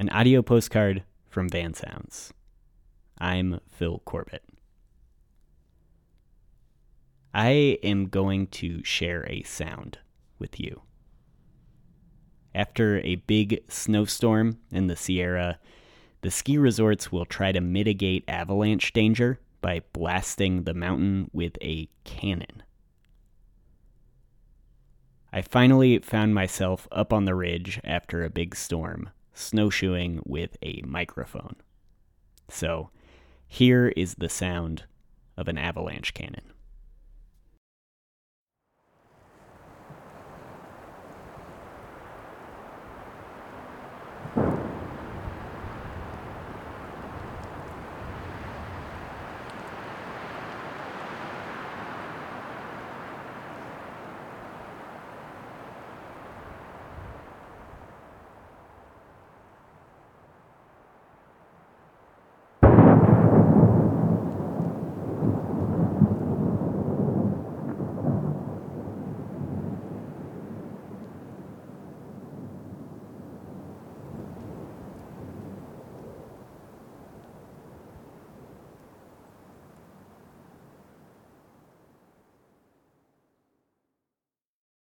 an audio postcard from Van Sounds. I'm Phil Corbett. I am going to share a sound with you. After a big snowstorm in the Sierra, the ski resorts will try to mitigate avalanche danger by blasting the mountain with a cannon. I finally found myself up on the ridge after a big storm, snowshoeing with a microphone. So, here is the sound of an avalanche cannon.